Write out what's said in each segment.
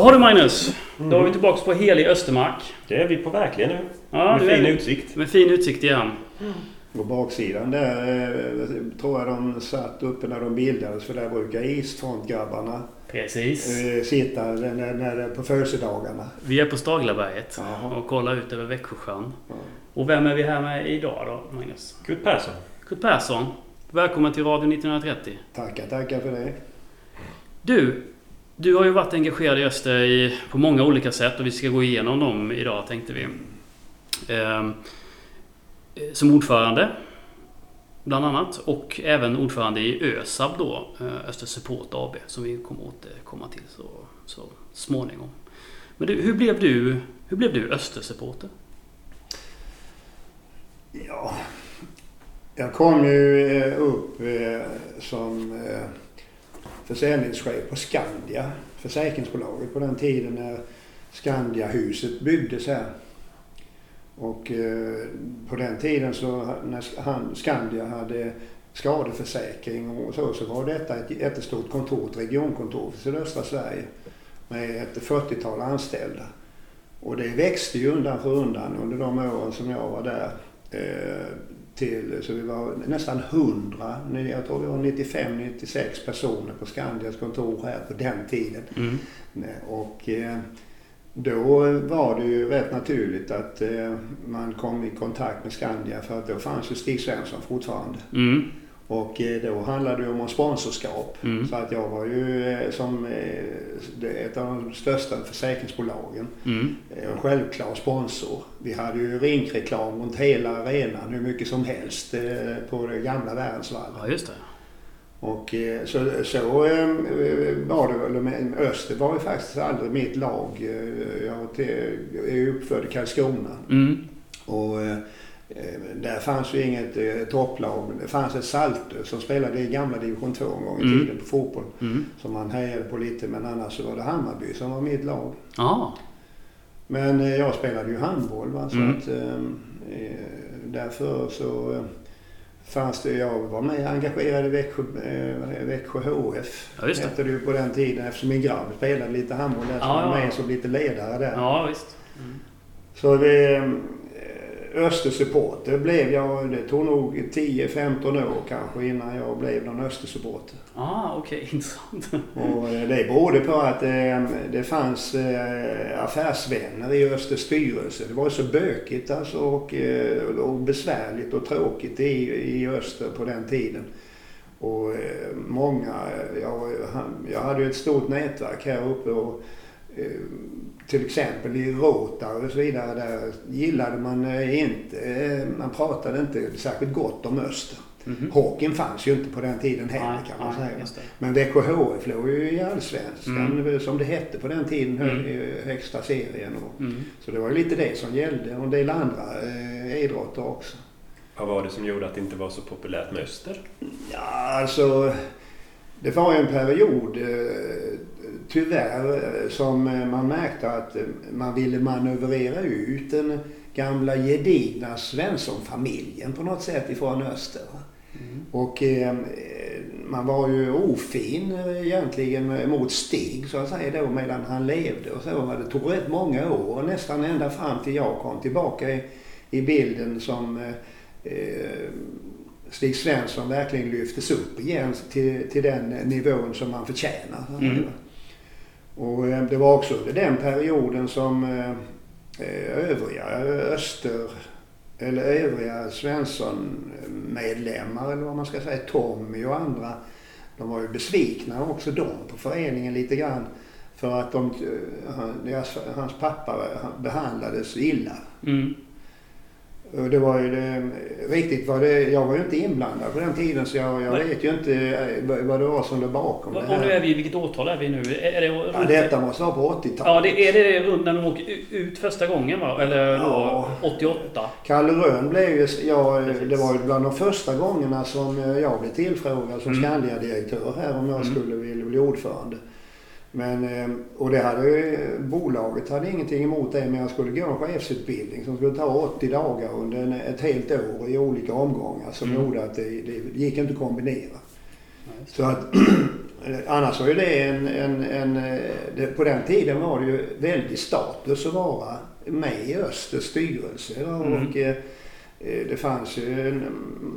Jaha du Magnus, då är vi tillbaka på helig Östermark. Det är vi på verkligen nu. Ja, med fin utsikt. Med fin utsikt igen. På baksidan där eh, tror jag de satt uppe när de bildades för där brukar isfrontgrabbarna Precis. eh, sitta när, när, på födelsedagarna. Vi är på Staglaberget Jaha. och kollar ut över Växjösjön. Ja. Och vem är vi här med idag då, Magnus? Kurt Persson. Kurt Persson. Välkommen till Radio 1930. Tackar, tackar för det. Du, du har ju varit engagerad i Öster i, på många olika sätt och vi ska gå igenom dem idag tänkte vi. Ehm, eh, som ordförande bland annat och även ordförande i ÖSAB då, eh, Öster Support AB som vi kommer återkomma till så, så småningom. Men du, hur blev du, hur blev du Östersupporter? Ja, jag kom ju eh, upp eh, som eh, försäljningschef på Skandia, försäkringsbolaget på den tiden när Skandiahuset byggdes här. Och eh, på den tiden så när han, Skandia hade skadeförsäkring och så, så var detta ett jättestort kontor, ett regionkontor för sydöstra Sverige med ett 40-tal anställda. Och det växte ju undan för undan under de åren som jag var där. Eh, till, så vi var nästan 100, jag tror vi var 95-96 personer på Skandias kontor här på den tiden. Mm. Och eh, då var det ju rätt naturligt att eh, man kom i kontakt med Skandia för att då fanns ju Stig Svensson fortfarande. Mm. Och eh, då handlade det om sponsorskap. Mm. Så att jag var ju eh, som eh, ett av de största försäkringsbolagen. Mm. Självklar sponsor. Vi hade ju rinkreklam runt hela arenan hur mycket som helst på det gamla Värensvall. Ja, just det. Och så, så var det väl. Men Öster var ju faktiskt aldrig mitt lag. Jag är uppfödd i Karlskrona. Mm. Och där fanns ju inget eh, topplag. Det fanns ett Saltö som spelade i gamla division 2 en gång i Mm. tiden på fotboll. Mm. Som man hejade på lite. Men annars så var det Hammarby som var mitt lag. Ja. Men eh, jag spelade ju handboll va, så Mm. att eh, eh, därför så eh, fanns det, jag var med engagerad i Växjö, eh, Växjö HF. Ja, just det. Hette det ju på den tiden eftersom min grabb spelade lite handboll där så Ja, var med som lite ledare där. Ja, visst. Mm. Så vi, eh, Östersupporter blev jag, det tog nog 10-15 år kanske innan jag blev någon Östersupporter. Ah, okej. Intressant. Och eh, det berodde på att eh, det fanns eh, affärsvänner i Östers styrelse. Det var så bökigt alltså och, och besvärligt och tråkigt i, i Öster på den tiden. Och många, jag, jag hade ju ett stort nätverk här uppe och till exempel i Rotary och så vidare där gillade man eh, inte, eh, man pratade inte särskilt gott om Öster. Mhm. Hockeyn fanns ju inte på den tiden heller Nej, kan man nej, säga. det. Men Växjö HF låg ju i Allsvenskan Mm. som det hette på den tiden, Mm. i högsta serien. Och, Mm. så det var ju lite det som gällde och en del andra eh, idrotter också. Vad var det som gjorde att det inte var så populärt med Öster? Ja, alltså det var ju en period eh, tyvärr eh, som eh, man märkte att eh, man ville manövrera ut den gamla gedigna Svensson-familjen på något sätt ifrån öster. Mm. Och eh, man var ju ofin egentligen mot Stig så att säga då medan han levde och så. Det tog rätt många år, nästan ända fram till jag kom tillbaka i, i bilden som eh, eh, Stig Svensson verkligen lyftes upp igen till, till den nivån som man förtjänar. Mm. Och eh, det var också under den perioden som eh, eh, övriga Öster eller övriga Svensson-medlemmar eller vad man ska säga, Tommy och andra, de var ju besvikna också de på föreningen lite grann. För att de, deras, hans pappa behandlades illa. Mm. Och det var ju det, riktigt vad det, jag var ju inte inblandad på den tiden så jag, jag vet ju inte eh, vad, det var som låg bakom Vad- det Och nu här. är vi, vilket årtal är vi nu? Är det runt... Ja, detta måste vara på 80-talet. Ja, det, är det runt när de åker ut första gången va? Eller då Ja. 88? Kalle Rönn blev ju, ja, Precis. det var ju bland de första gångerna som eh, jag blev tillfrågad som Mm. Skandia-direktör här om jag Mm. skulle vilja bli ordförande. Men, eh, och det hade bolaget hade ingenting emot det men jag skulle gå en chefsutbildning som skulle ta 80 dagar under ett helt år i olika omgångar som Mm. gjorde att det, det gick inte att kombinera. Just Så att, Annars var ju det en... en, en eh, det, på den tiden var det ju väldigt status att vara med i Östers styrelse. Mm. Och, eh, det fanns ju en,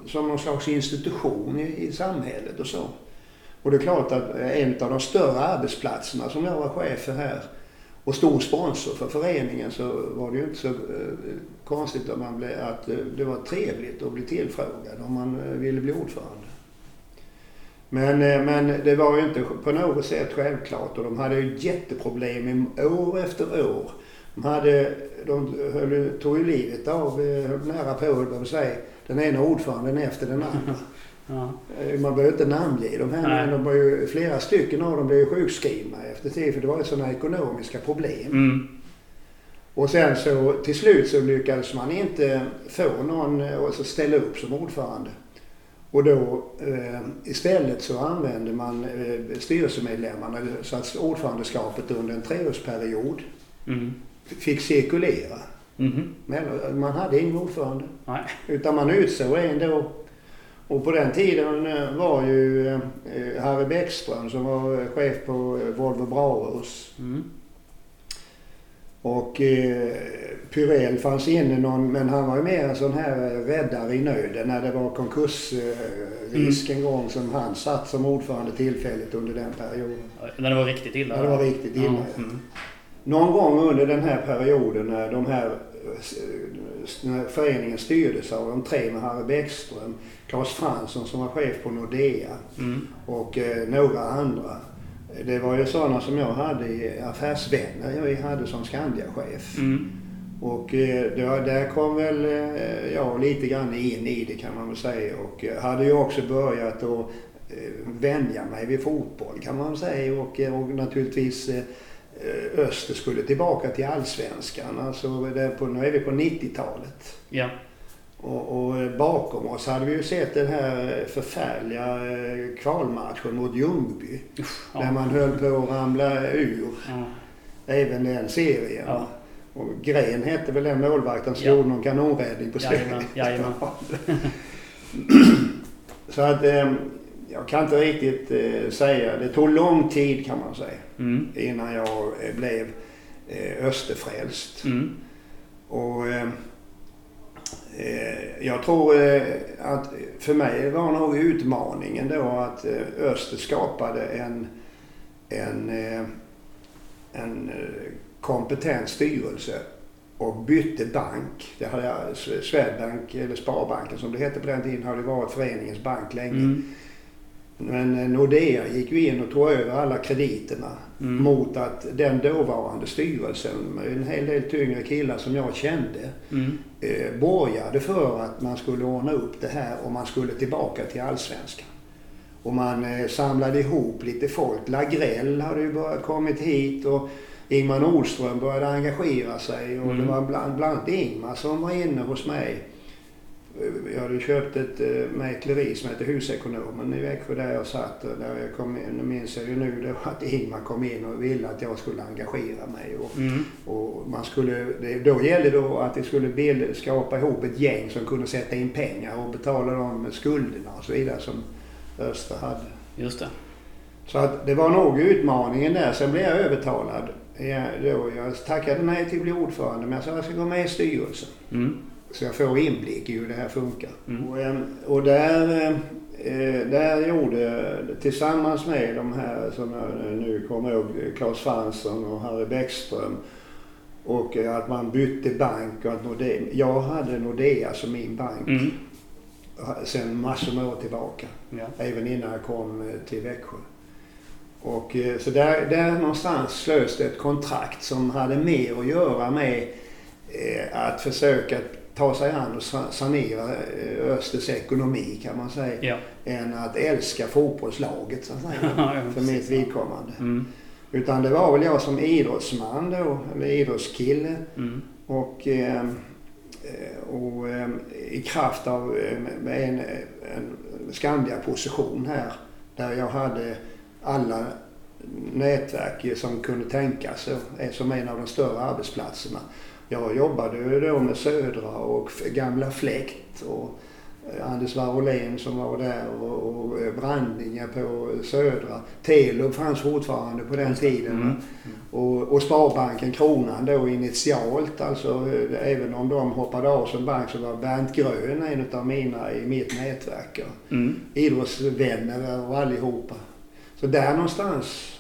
som någon slags institution i, i samhället och så. Och det är klart att en av de större arbetsplatserna som jag var chef för här och stor sponsor för föreningen så var det ju inte så eh, konstigt att, man blev, att eh, det var trevligt att bli tillfrågad om man eh, ville bli ordförande. Men, eh, men det var ju inte på något sätt självklart och de hade ju jätteproblem år efter år. De, hade, de höll, tog ju livet av, eh, nära på, höll jag på att säga, den ena ordföranden efter den andra. Ja. Eh, Man behöver inte namnge de här, Nej. men de var ju, flera stycken av dem blev ju sjukskrivna efter tid för det var ju sådana ekonomiska problem. Mm. Och sen så till slut så lyckades man inte få någon eh, att så ställa upp som ordförande. Och då eh, istället så använde man eh, styrelsemedlemmarna så att ordförandeskapet under en treårsperiod Mm. fick cirkulera. Mhm. Men man hade ingen ordförande. Nej. Utan man utsåg en då. Och på den tiden eh, var ju eh, Harry Bäckström som var eh, chef på eh, Volvo Brauhaus. Mm. Och eh, Pyrell fanns inne någon, men han var ju mer en sån här eh, räddare i nöden när det var konkursrisk en gång som han satt som ordförande tillfälligt under den perioden. När det var riktigt illa? Ja, det var riktigt illa. Mm. Någon gång under den här perioden när de här eh, när föreningen styrdes av de tre med Harry Bäckström, Claes Fransson som var chef på Nordea Mm. och eh, några andra. Det var ju sådana som jag hade i affärsvänner jag hade som Skandia-chef. Mm. Och eh, då, där kom väl eh, jag lite grann in i det kan man väl säga och eh, hade ju också börjat att eh, vänja mig vid fotboll kan man säga och, eh, och naturligtvis Öster skulle tillbaka till allsvenskan. Alltså på, nu är vi på 90-talet. Ja. Och, och eh, bakom oss hade vi ju sett den här eh, förfärliga eh, kvalmatchen mot Ljungby. Ja. Där man höll på att ramla ur Ja. även den serien. Ja. Och Gren hette väl den målvakten som Ja. gjorde någon kanonräddning på slutet. Jajamän, jajamän. Så att eh, jag kan inte riktigt eh, säga. Det tog lång tid kan man säga Mm. innan jag eh, blev eh, österfrälst. Mm. Och eh, eh, jag tror eh, att för mig var nog utmaningen då att Öster skapade en, en, en kompetent styrelse och bytte bank. Det hade Swedbank, eller Sparbanken som det hette på den tiden, hade varit föreningens bank länge. Mm. Men eh, Nordea gick ju in och tog över alla krediterna Mm. mot att den dåvarande styrelsen, en hel del tyngre killar som jag kände, Mm. eh, borgade för att man skulle ordna upp det här och man skulle tillbaka till allsvenskan. Och man eh, samlade ihop lite folk. Lagrell hade ju börjat kommit hit och Ingmar Nordström började engagera sig och Mm. det var bland, bland annat Ingmar som var inne hos mig. Jag hade köpt ett eh, mäkleri som heter Husekonomen i Växjö där jag satt. Och där jag kom in, nu minns jag ju nu var att Ingmar kom in och ville att jag skulle engagera mig. Och, Mm. och man skulle, då gällde det då att vi skulle bild, skapa ihop ett gäng som kunde sätta in pengar och betala de skulderna och så vidare som Öster hade. Just det. Så att det var nog utmaningen där. Sen blev jag övertalad. Jag, då, jag tackade nej till att bli ordförande men jag sa att jag ska gå med i styrelsen. Mm. Så jag får inblick i hur det här funkar. Mm. Och, eh, och där, eh, där gjorde, tillsammans med de här som jag nu kommer ihåg, Claes Fransson och Harry Bäckström och eh, att man bytte bank och att Nordea, jag hade Nordea som min bank Mm. sen massor med år tillbaka. Ja. Även innan jag kom eh, till Växjö. Och, så där, där någonstans slöts det ett kontrakt som hade mer att göra med att försöka ta sig an och sa- sanera eh, Östers ekonomi kan man säga. Ja. Än att älska fotbollslaget så att säga. För mitt vidkommande. Mm. Utan det var väl jag som idrottsman då, eller idrottskille. Mm. Och, eh, eh, och eh, i kraft av eh, med en, en Skandia-position här där jag hade alla nätverk som kunde tänkas eh, som en av de större arbetsplatserna. Jag jobbade då med Södra och gamla Fläkt och eh, Anders Warolin som var där och, och eh, Brandinge på Södra. Telub fanns fortfarande på den tiden. Mm. Och, och Sparbanken Kronan då initialt, alltså eh, även om de hoppade av som bank så var Bernt Grön en av mina i mitt nätverk. Mm. idrottsvänner och allihopa. Så där någonstans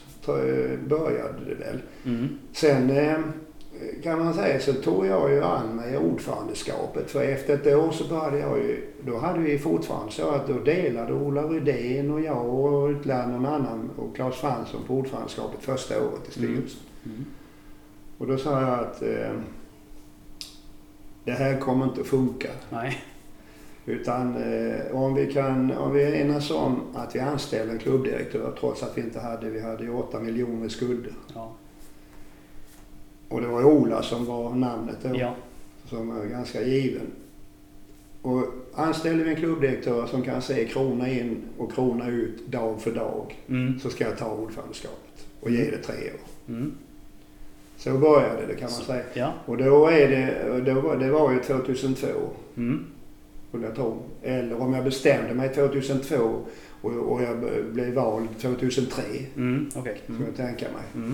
började det väl. Mm. Sen kan man säga så tog jag ju an mig ordförandeskapet. För efter ett år så började jag ju, då hade vi fortfarande så att då delade Ola Rydén och jag och ytterligare någon annan och Claes Fransson på ordförandeskapet första året i styrelsen. Mm. Och då sa jag att eh, det här kommer inte att funka. Nej. Utan eh, om vi kan, om vi enas om att vi anställer en klubbdirektör trots att vi inte hade, vi hade ju 8 miljoner skulder. Ja. Och det var Ola som var namnet då, Ja. som är ganska given. Och anställer vi en klubbdirektör som kan se krona in och krona ut dag för dag Mm. så ska jag ta ordförandeskapet och ge det tre år. Mm. Så började det kan man Så- säga. Ja. Och då är det, då var, det var ju 2002. Mm. jag. Eller om jag bestämde mig 2002 och, och jag blev vald 2003. Mm. Skulle Mm. jag tänka mig.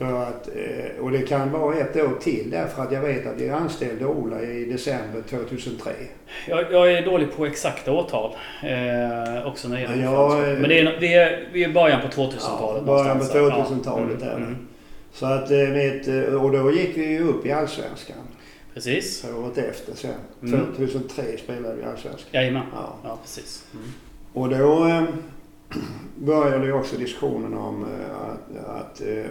Mm. För att, eh, och det kan vara ett år till därför att jag vet att vi anställde Ola i december 2003. Jag, jag är dålig på exakta årtal. Eh, också när det gäller Ja, jag, eh, Men det är, vi, är, vi är början på 2000-talet. Ja, början på någonstans där. 2000-talet Ja. där. Mm. Så att mitt, eh, och då gick vi ju upp i Allsvenskan Precis. året efter sen. Mm. 2003 spelade vi i Allsvenskan. Jajamän. Ja. Ja, precis. Mm. Och då började också diskussionen om eh, att, att eh,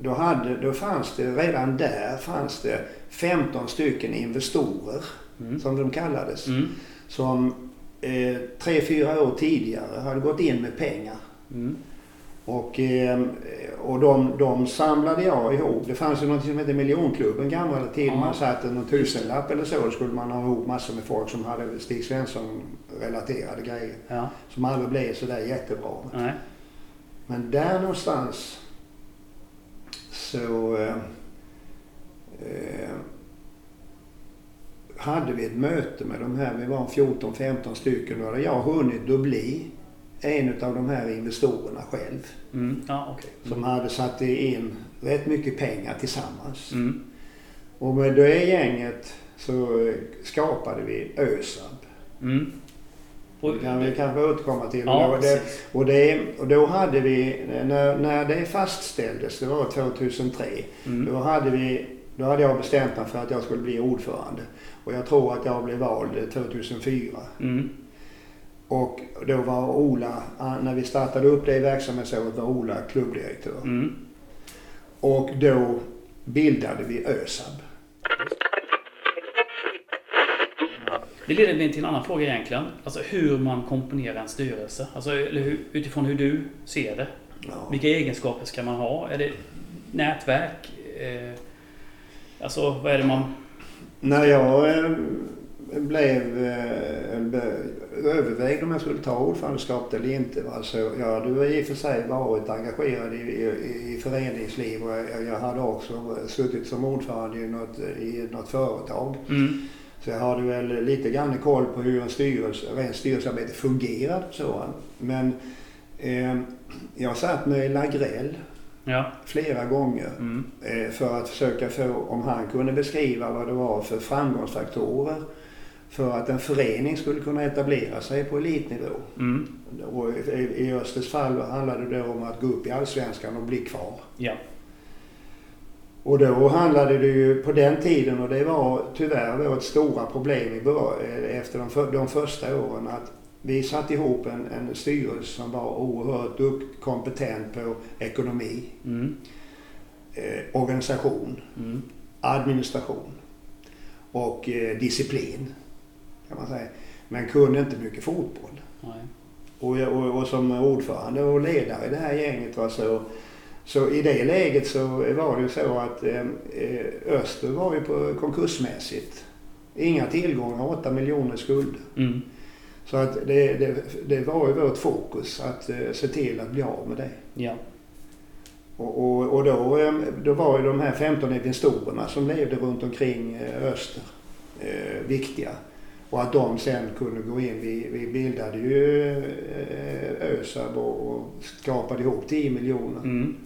då, hade, då fanns det redan där fanns det 15 stycken investorer Mm. som de kallades. Mm. Som eh, tre, fyra år tidigare hade gått in med pengar. Mm. Och, eh, och de, de samlade jag ihop. Det fanns ju något som hette miljonklubben gamla tid. Ja. Man satte någon tusenlapp eller så. Då skulle man ha ihop massor med folk som hade Stig Svensson-relaterade grejer. Ja. Som aldrig blev sådär jättebra. Nej. Men där någonstans så eh, eh, hade vi ett möte med de här, vi var 14-15 stycken. Då hade jag hunnit att bli en av de här investorerna själv. Mm. Ja, okej. Som hade satt in rätt mycket pengar tillsammans. Mm. Och med det gänget så eh, skapade vi ÖSAB. Mm. Och, Det kan vi kanske återkomma till. ja, Och det, och, det, och då hade vi, när, när det fastställdes, det var 2003, Mm. då hade, vi, då hade jag bestämt mig för att jag skulle bli ordförande. Och jag tror att jag blev vald 2004. Och då var Ola, när vi startade upp det i verksamhetsåret, var Ola klubbdirektör. Mm. Och då bildade vi ÖSAB. Det leder mig till en annan fråga egentligen. Alltså hur man komponerar en styrelse. Alltså hur, utifrån hur du ser det. Ja. Vilka egenskaper ska man ha? Är det nätverk? Eh, alltså vad är det man... När jag eh, blev eh, övervägde om jag skulle ta ordförandeskapet eller inte. Alltså, jag hade i och för sig varit engagerad i, i, i föreningsliv och jag, jag hade också suttit som ordförande i något, i något företag. Mm. Så jag hade väl lite grann koll på hur en styrelse, rent styrelsearbete fungerar. Så. Men eh, jag satt med Lagrell Ja. flera gånger Mm. eh, för att försöka få, om han kunde beskriva vad det var för framgångsfaktorer för att en förening skulle kunna etablera sig på elitnivå. Mm. Och i, Östers fall handlade det om att gå upp i Allsvenskan och bli kvar. Ja. Och då handlade det ju på den tiden, och det var tyvärr vårt stora problem i eh, efter de, för, de första åren, att vi satte ihop en, en styrelse som var oerhört dukt, kompetent på ekonomi, Mm. eh, organisation, Mm. administration och eh, disciplin. Kan man säga. Men kunde inte mycket fotboll. Och, och, och som ordförande och ledare i det här gänget var så, så i det läget så var det ju så att eh, eh, Öster var ju på konkursmässigt. Inga tillgångar, 8 miljoner skulder. Mm. Så att det, det, det var ju vårt fokus att eh, se till att bli av med det. Ja. Och, och, och då, eh, då var ju de här 15 investorerna som levde runt omkring eh, Öster eh, viktiga. Och att de sen kunde gå in. Vi, vi bildade ju eh, ÖSAB och, skapade ihop 10 miljoner Mm.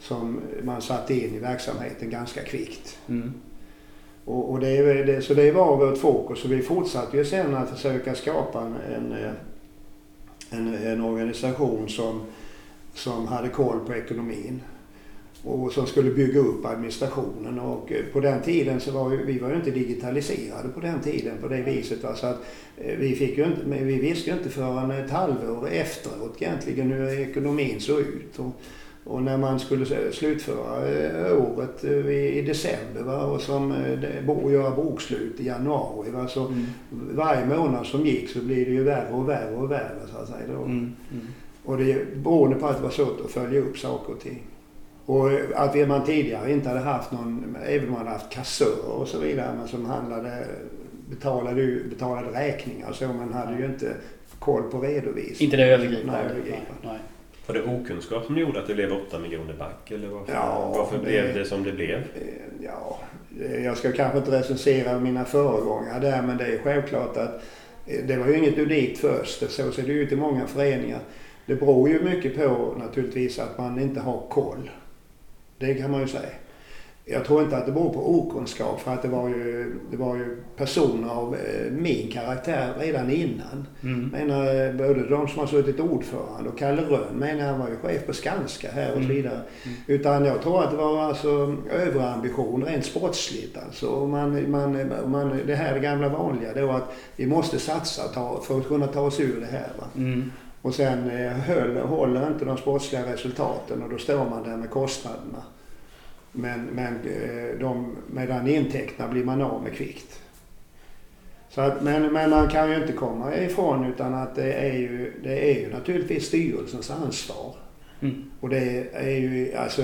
som man satte in i verksamheten ganska kvickt. Mm. Och, och det, det, så det var vårt fokus och vi fortsatte ju sen att försöka skapa en, en, eh, en, en organisation som, som hade koll på ekonomin och som skulle bygga upp administrationen. Och eh, på den tiden så var ju, vi var ju inte digitaliserade på den tiden på det viset. Va? Så att eh, vi, fick ju inte, men vi visste ju inte förrän ett halvår efteråt egentligen hur ekonomin såg ut. Och, och när man skulle slutföra eh, året i december va? och som, göra bokslut i januari. Va? Så Mm. varje månad som gick så blir det ju värre och värre och värre så att säga. Mm. Mm. Och det beroende på att det var svårt att följa upp saker och ting. Och att vi- man tidigare inte hade haft någon, även om man hade haft kassörer och så vidare, men som handlade, betalade, betalade räkningar och så, man hade ju inte koll på redovisning. Inte det övergripande. Nej, Nej. Var det okunskap som gjorde att det blev 8 miljoner back? Eller varför, Ja, varför det- blev det som det blev? Eh, Ja, jag ska kanske inte recensera mina föregångare där, men det är självklart att eh, det var ju inget unikt för Öster. Så ser det ut i många föreningar. Det beror ju mycket på naturligtvis att man inte har koll. Det kan man ju säga. Jag tror inte att det beror på okunskap för att det var ju, det var ju personer av eh, min karaktär redan innan. Mm. Menar, eh, både de som har suttit ordförande och Kalle Rönn menar han var ju chef på Skanska här och så Mm. vidare. Mm. Utan jag tror att det var alltså överambition rent sportsligt alltså. Man, man, man, det här är det gamla vanliga då att vi måste satsa ta, för att kunna ta oss ur det här. Mm. Och sen eh, höll, håller inte de sportsliga resultaten och då står man där med kostnaderna. Men, men eh, de, medan intäkterna blir man av med kvickt. Så att, men, men man kan ju inte komma ifrån utan att det är ju, det är ju naturligtvis styrelsens ansvar. Mm. Och det är ju alltså,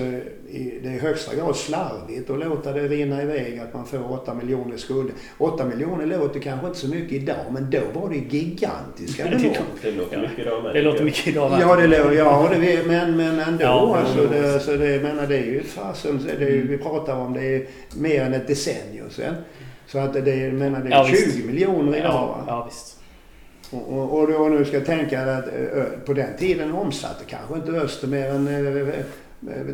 i, det är i högsta grad slarvigt att låta det rinna iväg att man får 8 miljoner skulder. 8 miljoner låter kanske inte så mycket idag men då var det gigantiska Det belopp. Det låter mycket idag med. Det låter mycket idag. Ja, det låter, ja det, men, men ändå. Ja, alltså, det, så det, menar, det är ju fasen, det är, ju- vi pratar om det är mer än ett decennium sedan. Så att det, menar, det är Ja, 20 visst. miljoner idag. Ja, ja, visst. Och, och, och då nu ska jag tänka att ö, på den tiden omsatte kanske inte Öster mer än eh, eh,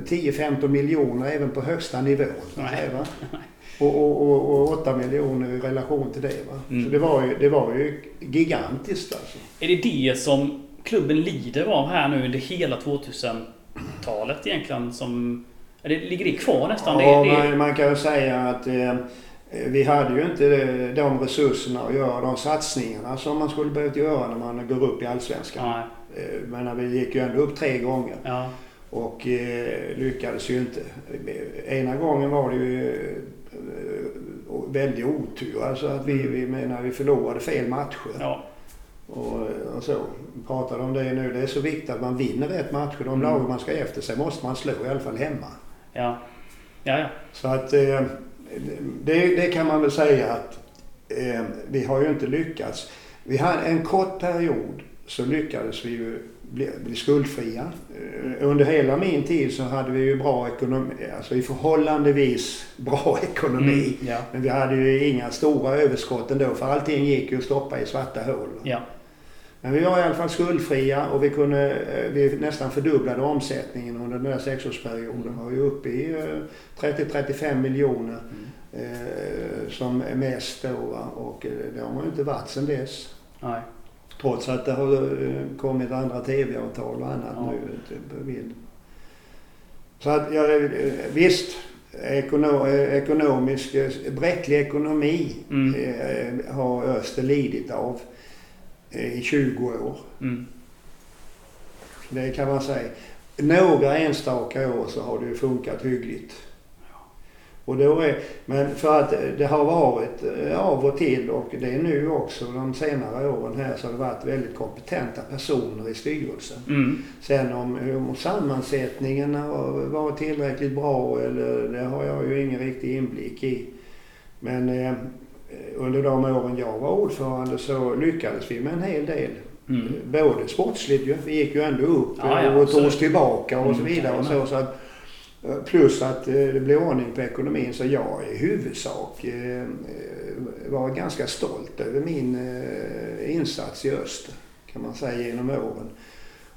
10-15 miljoner även på högsta nivå. kan man Nej. va? Och, och, och, och 8 miljoner i relation till det. Va? Mm. Så det var, ju, det var ju gigantiskt alltså. Är det det som klubben lider av här nu under hela 2000-talet egentligen? Som, det, ligger det kvar nästan? Ja, det, det, man, man kan ju säga att eh, vi hade ju inte eh, de resurserna att göra de satsningarna som man skulle behövt göra när man går upp i Allsvenskan. nej, Eh, Men vi gick ju ändå upp tre gånger. ja, Och eh, lyckades ju inte. Ena gången var det ju eh, väldigt otur. Alltså att vi, vi menar vi förlorade fel matcher. ja, Och, och så. Vi pratade om det nu. Det är så viktigt att man vinner rätt matcher. De Mm. lag man ska efter sig måste man slå i alla fall hemma. ja. Ja, ja. Så att eh, det, det kan man väl säga att eh, vi har ju inte lyckats. Vi hade en kort period så lyckades vi ju bli, bli skuldfria. Eh, Under hela min tid så hade vi ju bra ekonomi, alltså i förhållandevis bra ekonomi. Mm, ja, Men vi hade ju inga stora överskott ändå för allting gick ju att stoppa i svarta hål. ja. Men vi var i alla fall skuldfria och vi kunde, eh, vi nästan fördubblade omsättningen under den där sexårsperioden. Vi var ju uppe i eh, 30-35 miljoner Mm. eh, som är mest då. Och eh, det har man ju inte varit sedan dess. Nej. Trots att det har eh, kommit andra tv-avtal och annat Ja. nu på bild. Så att, ja, eh, visst, ekono, eh, ekonomisk, eh, bräcklig ekonomi Mm. eh, har Öster lidit av eh, i 20 år. Mm. Det kan man säga. Några enstaka år så har det ju funkat hyggligt. Och då är, men för att det har varit eh, av och till och det är nu också de senare åren här så har det varit väldigt kompetenta personer i styrelsen. Mm. Sen om, om sammansättningen har varit tillräckligt bra eller det har jag ju ingen riktig inblick i. Men eh, under de åren jag var ordförande så lyckades vi med en hel del. Mm. Både sportsligt ju, vi gick ju ändå upp Ja, ja, och tog oss tillbaka och så Mm, vidare. Och så, så att, eh, plus att eh, det blev ordning på ekonomin så jag i huvudsak eh, varit ganska stolt över min eh, insats i Öster. Kan man säga genom åren.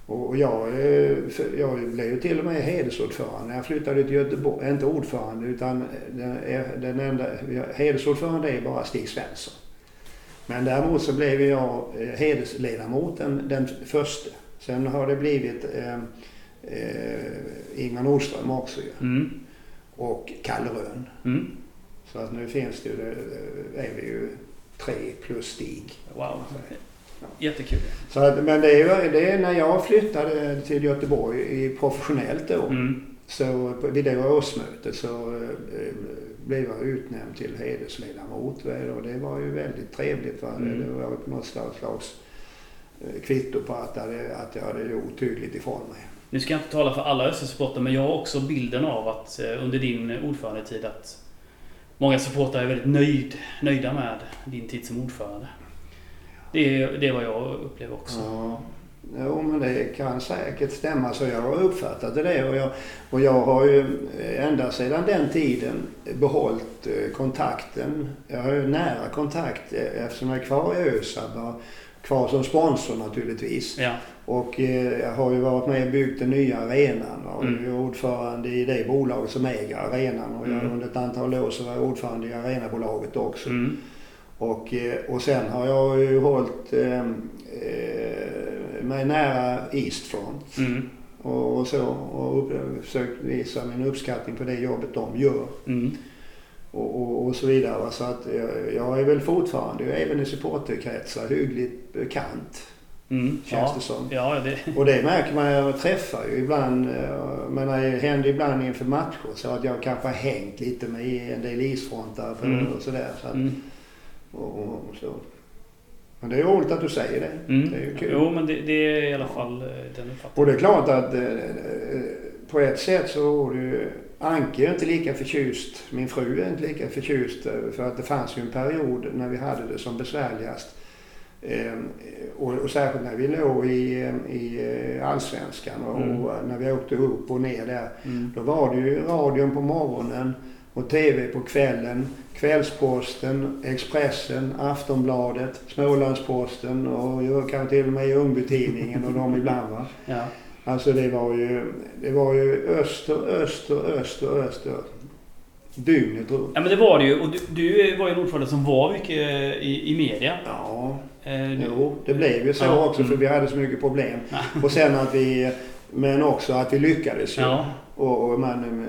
Och jag, eh, jag blev ju till och med hedersordförande när jag flyttade till Göteborg. Inte ordförande utan den, den enda, hedersordförande är bara Stig Svensson. Men däremot så blev jag eh, hedersledamoten den första. Sen har det blivit eh, eh, Ingvar Nordström också ju. Mm. Och Kalle Rönn. Mm. Så att nu finns det ju, är vi ju tre plus Stig. Wow. Jättekul. Så att, men det är det är när jag flyttade till Göteborg i professionellt då. Mm. Så vid det årsmötet så eh, blev jag utnämnd till hedersledamot. Och det var ju väldigt trevligt. Va? Mm. Det var på något slags, eh, kvitto på att, att jag hade gjort tydligt ifrån mig. Nu ska jag inte tala för alla Östersupportrar men jag har också bilden av att eh, under din ordförandetid att många supportrar är väldigt nöjd, nöjda med din tid som ordförande. Det är, det är vad jag upplever också. Ja. Jo, men det kan säkert stämma så jag har uppfattat det. Och jag, och jag har ju ända sedan den tiden behållit eh, kontakten. Jag har ju nära kontakt eh, eftersom jag är kvar i ÖSAB kvar som sponsor naturligtvis. Ja. Och eh, jag har ju varit med och byggt den nya arenan och Mm. jag är ordförande i det bolaget som äger arenan. Och jag, Mm. under ett antal år så var jag ordförande i arenabolaget också. Mm. Och, eh, och sen har jag ju hållit eh, eh, mig nära Eastfront Mm. och, och så och upp, försökt visa min uppskattning på det jobbet de gör Mm. och, och, och så vidare. Så att jag, jag är väl fortfarande, även i supporterkretsar, hyggligt bekant. Mm. Känns ja. det som. Ja, det... Och det märker man, jag träffar ju ibland, eh, men det händer ibland inför matcher så att jag kanske har hängt lite med en del isfrontar för- Mm. och sådär. Så Mm. Och, och, så. Men det är roligt att du säger det. Mm. Det är ju kul. Jo, men det, det är i alla fall eh, den uppfattningen. Och det är klart att eh, eh, på ett sätt så var det ju Anke är inte lika förtjust, min fru är inte lika förtjust för att det fanns ju en period när vi hade det som besvärligast. Och, och särskilt när vi låg i, i allsvenskan och, Mm. och när vi åkte upp och ner där. Mm. Då var det ju radion på morgonen och TV på kvällen. Kvällsposten, Expressen, Aftonbladet, Smålandsposten och jag kan till och med Ljungby-tidningen och de ibland va. Ja. Alltså det var ju, det var ju öster, öster, öster, öster. Dygnet runt. ja, men det var det ju. Och du, du var ju en ordförande som var mycket i, i media. Ja, Eh, du- jo, det blev ju så Ja, också för vi hade så mycket problem. Ja. Och sen att vi, men också att vi lyckades ju. Ja. Och, och man,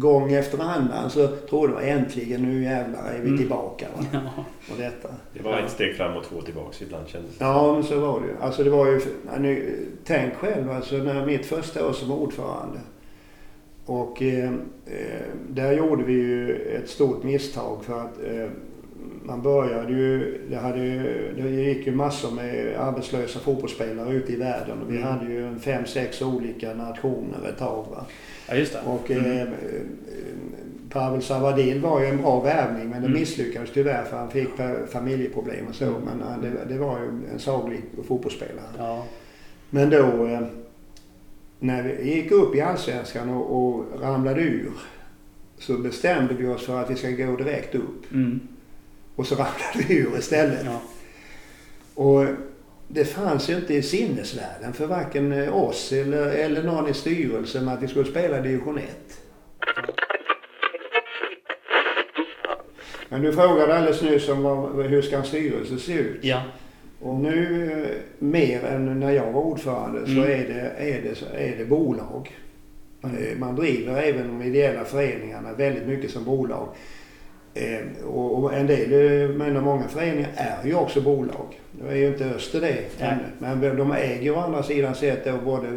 gång efter annan så trodde man äntligen nu jävlar är vi Mm. tillbaka. Va? ja. Och detta. Det var ett steg fram och två tillbaks ibland kändes det. Ja, men så var det ju. Alltså det var ju, nu, tänk själv alltså när mitt första år som ordförande. Och eh, eh, där gjorde vi ju ett stort misstag för att eh, man började ju, det, hade det gick ju massor med arbetslösa fotbollsspelare ute i världen och vi Mm. hade ju en fem, sex olika nationer ett tag. Va? ja, just det. Och Mm. eh, Pavel Savadil var ju en bra värvning men det Mm. misslyckades tyvärr för han fick familjeproblem och så. Mm. Men eh, det, det var ju en saglig fotbollsspelare. Ja. Men då eh, när vi gick upp i Allsvenskan och, och ramlade ur så bestämde vi oss för att vi ska gå direkt upp. Mm. Och så ramlade vi ur istället. Ja. Och det fanns ju inte i sinnesvärlden för varken oss eller, eller någon i styrelsen att vi skulle spela division 1. Men du frågade alldeles nyss om vad, hur ska en styrelse se ut? ja. Och nu mer än när jag var ordförande så Mm. är det, är det, så är det bolag. Mm. Man driver även de ideella föreningarna väldigt mycket som bolag. Eh, Och en del, eh, men många föreningar är ju också bolag. Det är ju inte Öster det ännu. Men de äger å andra sidan sett då både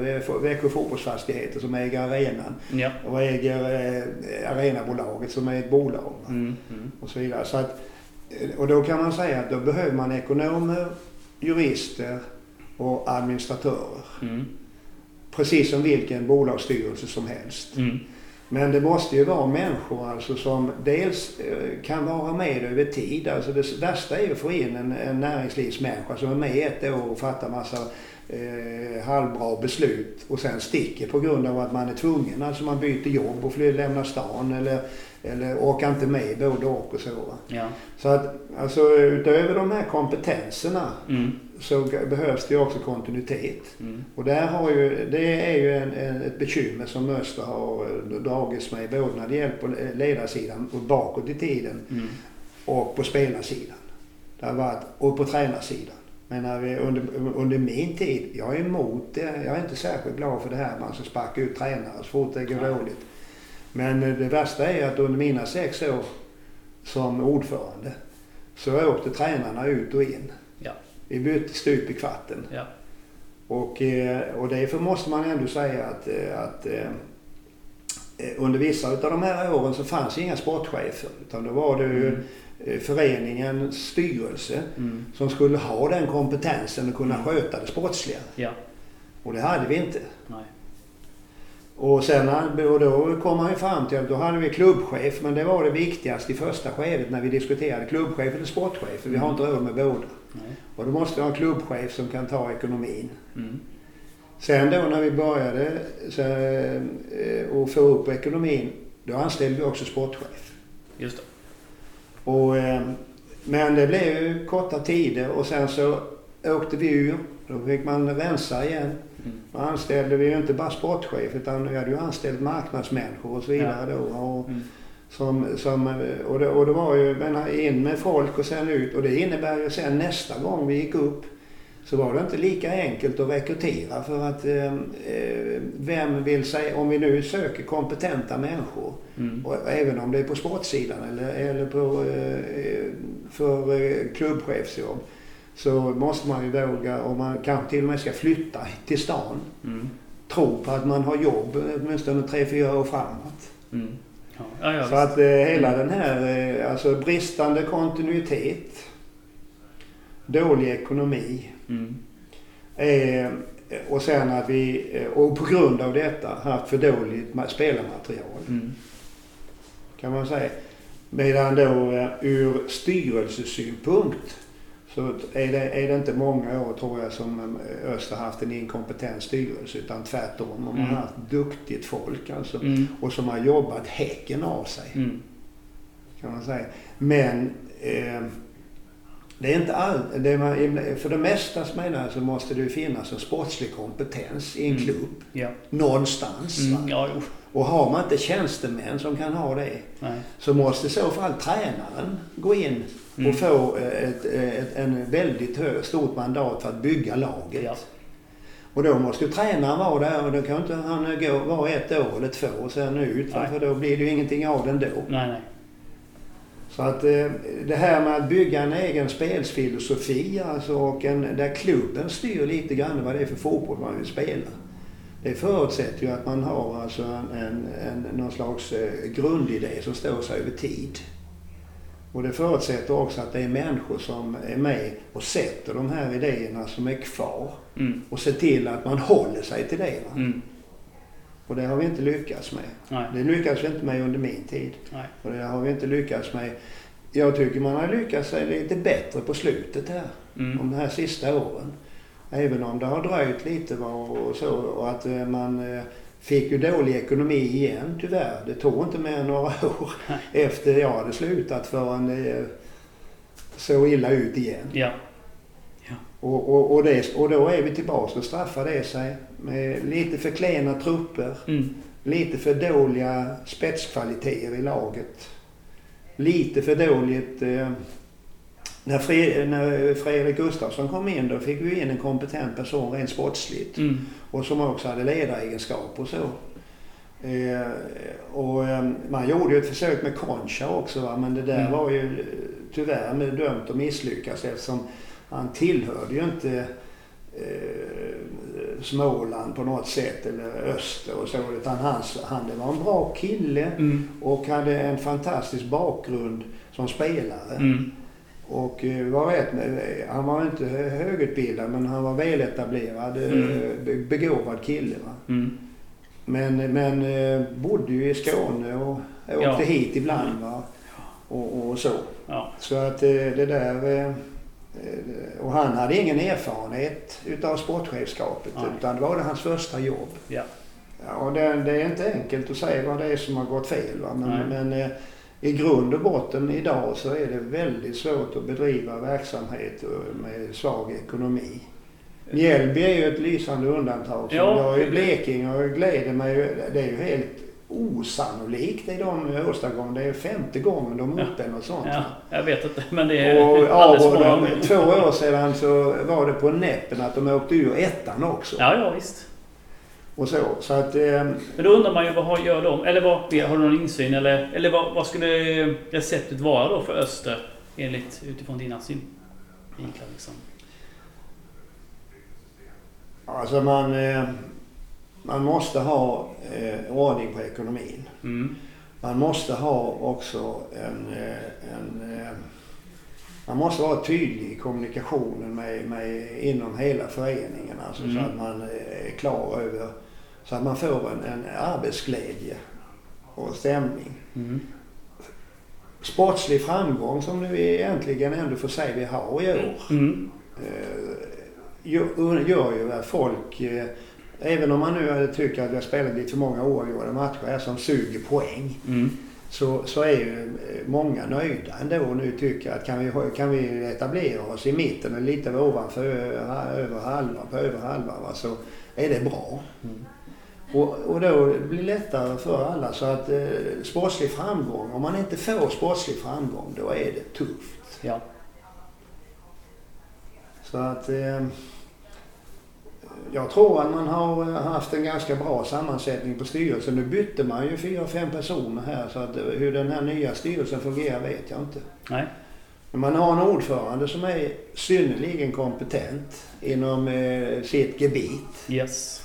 Växjö fotbollsfastigheter som äger arenan Ja. och äger eh, arenabolaget som är ett bolag. Mm. Mm. och så vidare. Så att, eh, och då kan man säga att då behöver man ekonomer, jurister och administratörer. Mm. Precis som vilken bolagsstyrelse som helst. Men det måste ju vara människor alltså som dels eh, kan vara med över tid. Alltså det värsta är ju att få in en, en näringslivsmänniska som är med ett år och fattar massa eh, halvbra beslut och sen sticker på grund av att man är tvungen. Alltså man byter jobb och flyr, lämnar stan eller eller orkar inte med både och och så. Ja. Så att alltså utöver de här kompetenserna Mm. Så behövs det också kontinuitet. Mm. Och där har ju, det är ju en, en, ett bekymmer som Öster har eh, dragits med både när det gäller på ledarsidan och bakåt i tiden Mm. och på spelarsidan. Det har varit, och på tränarsidan. Men när vi, under, under min tid, jag är emot det. Jag är inte särskilt glad för det här man ska sparka ut tränare så fort det går Nej. dåligt. Men eh, det värsta är att under mina sex år som ordförande så åkte tränarna ut och in. Ja. Vi bytte stup i kvarten. Ja. Och, eh, och därför måste man ändå säga att, eh, att eh, under vissa av de här åren så fanns inga sportchefer. Utan då var det ju Mm. föreningens styrelse Mm. som skulle ha den kompetensen och kunna Mm. sköta det sportsliga. Ja. Och det hade vi inte. Nej. Och, sen, och då kom man ju fram till att då hade vi klubbchef, men det var det viktigaste i första skedet när vi diskuterade klubbchef eller sportchef. För vi har inte råd med båda. Nej. Och då måste vi ha en klubbchef som kan ta ekonomin. Mm. Sen då när vi började så, eh, och få upp ekonomin, då anställde vi också sportchef. Just det. Och, eh, men det blev ju korta tider och sen så åkte vi ur. Då fick man rensa igen. Mm. Då anställde vi ju inte bara sportchef utan vi hade ju anställt marknadsmänniskor och så vidare då. Och, Mm. som, som, och, det, och det var ju men, in med folk och sen ut. Och det innebär ju sen nästa gång vi gick upp så var det inte lika enkelt att rekrytera för att eh, eh, vem vill säga, om vi nu söker kompetenta människor Mm. och även om det är på sportsidan eller, eller på, eh, för eh, klubbchefsjobb så måste man ju våga, om man kanske till och med ska flytta till stan, Mm. tro på att man har jobb åtminstone tre fyra år framåt. Mm. Ja, ja, ja Så visst. att eh, hela den här eh, alltså bristande kontinuitet, dålig ekonomi Mm. eh, och sen att vi, eh, och på grund av detta, haft för dåligt ma- spelarmaterial Mm. kan man säga. Medan då eh, ur styrelsesynpunkt så är det, är det inte många år tror jag som eh, Öster haft en inkompetent styrelse utan tvärtom. De har Mm. haft duktigt folk alltså. Mm. Och som har jobbat häcken av sig. Mm. kan man säga. Men eh, det är inte allt. Man, för det mesta menar jag så måste det ju finnas en sportslig kompetens i en Mm. klubb. Ja. Någonstans. Mm. Ja. Och har man inte tjänstemän som kan ha det Nej. så måste i så fall tränaren gå in Mm. och få eh, ett, ett, en väldigt stort mandat för att bygga laget. Ja. Och då måste ju tränaren vara där och då kan inte han gå, vara ett år eller två och sen ut. Nej. För då blir det ju ingenting av den då. Nej, nej. Så att eh, det här med att bygga en egen spelsfilosofi alltså, och en, där klubben styr lite grann vad det är för fotboll man vill spela. Det förutsätter ju att man har alltså en, en, någon slags eh, grundidé som står sig över tid. Och det förutsätter också att det är människor som är med och sätter de här idéerna som är kvar Mm. och ser till att man håller sig till det. Mm. Och det har vi inte lyckats med. Nej. Det lyckades vi inte med under min tid. Nej. Och det har vi inte lyckats med. Jag tycker man har lyckats sig lite bättre på slutet här. Mm. De här sista åren. Även om det har dröjt lite och så. Och att eh, man eh, fick ju dålig ekonomi igen tyvärr. Det tog inte mer än några år efter jag hade slutat förrän det såg illa ut igen. Ja. Och, och, och, det, och då är vi tillbaka och straffar det sig med lite för klena trupper. Mm. Lite för dåliga spetskvaliteter i laget. Lite för dåligt... Eh, när, Fred, när Fredrik Gustafsson kom in då fick vi in en kompetent person rent sportsligt. Mm. Och som också hade ledaregenskaper och så. Eh, och eh, man gjorde ju ett försök med Concha också va? men det där Mm. var ju eh, tyvärr med dömt att misslyckas eftersom han tillhörde ju inte eh, Småland på något sätt eller Öster och så utan hans, han det var en bra kille Mm. och hade en fantastisk bakgrund som spelare. Mm. Och eh, var rätt, eh, han var inte högutbildad men han var väletablerad, eh, Mm. be- begåvad kille. Mm. Men, men eh, bodde ju i Skåne och åkte Ja. hit ibland. Va? Och, och så. Ja. Så att det där... Och han hade ingen erfarenhet utav sportchefskapet Nej. utan det var det hans första jobb. Ja. Ja, och det, det är inte enkelt att säga vad det är som har gått fel. Va? Men, men i grund och botten idag så är det väldigt svårt att bedriva verksamhet med svag ekonomi. Mjällby är ju ett lysande undantag. Som Ja. jag är Blekinge och gläder mig. Det är ju helt osannolikt det de åstadkom. Det är femte gången de är uppe och sånt. Ja, jag vet inte, men det är Och, ja, alldeles och många två år sedan så var det på näppen att de åkte ur ettan också. Ja, ja visst. Och så. så att, eh, Men då undrar man ju vad gör de? Eller vad, har du någon insyn? Eller, eller vad, vad skulle receptet vara då för Öster? Enligt, utifrån dina synvinklar liksom. alltså man, eh, man måste ha eh, ordning på ekonomin. Mm. Man måste ha också en, eh, en eh, man måste vara tydlig i kommunikationen med, med, inom hela föreningen. Alltså Mm. så att man är klar över, så att man får en, en arbetsglädje och stämning. Mm. Sportslig framgång som vi egentligen ändå får säga vi har i år. Mm. eh, gör, gör ju att folk, eh, även om man nu tycker att vi har spelat lite för många oavgjorda matcher här som suger poäng, Mm. så, så är ju eh, många nöjda ändå och nu tycker att kan vi, kan vi etablera oss i mitten och lite ovanför över halva, på över halva va, så är det bra. Mm. Och, och då blir det lättare för alla så att eh, sportslig framgång, om man inte får sportslig framgång då är det tufft. Ja. Så att eh, jag tror att man har haft en ganska bra sammansättning på styrelsen. Nu bytte man ju fyra, fem personer här så att eh, hur den här nya styrelsen fungerar vet jag inte. Nej. Men man har en ordförande som är synnerligen kompetent inom eh, sitt gebit. Yes.